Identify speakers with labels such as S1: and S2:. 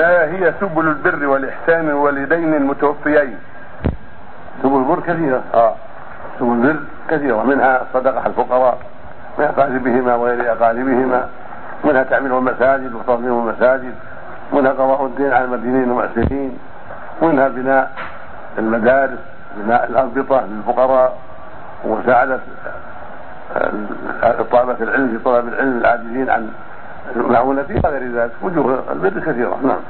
S1: ما هي سبل البر والإحسان والوالدين المتوفيين؟
S2: سبل البر كثيرة.
S1: آه.
S2: سبل البر كثيرة. منها صدقة الفقراء لأقاربهما وغير أقاربهما منها تعمير المساجد وتنظيم المساجد منها قضاء الدين على المدينين المعسرين منها بناء المدارس بناء الأربطة للفقراء ومساعدة طلبة العلم في طلب العلم العاجزين عن المعونة وغير ذلك وجوه البر كثيرة نعم.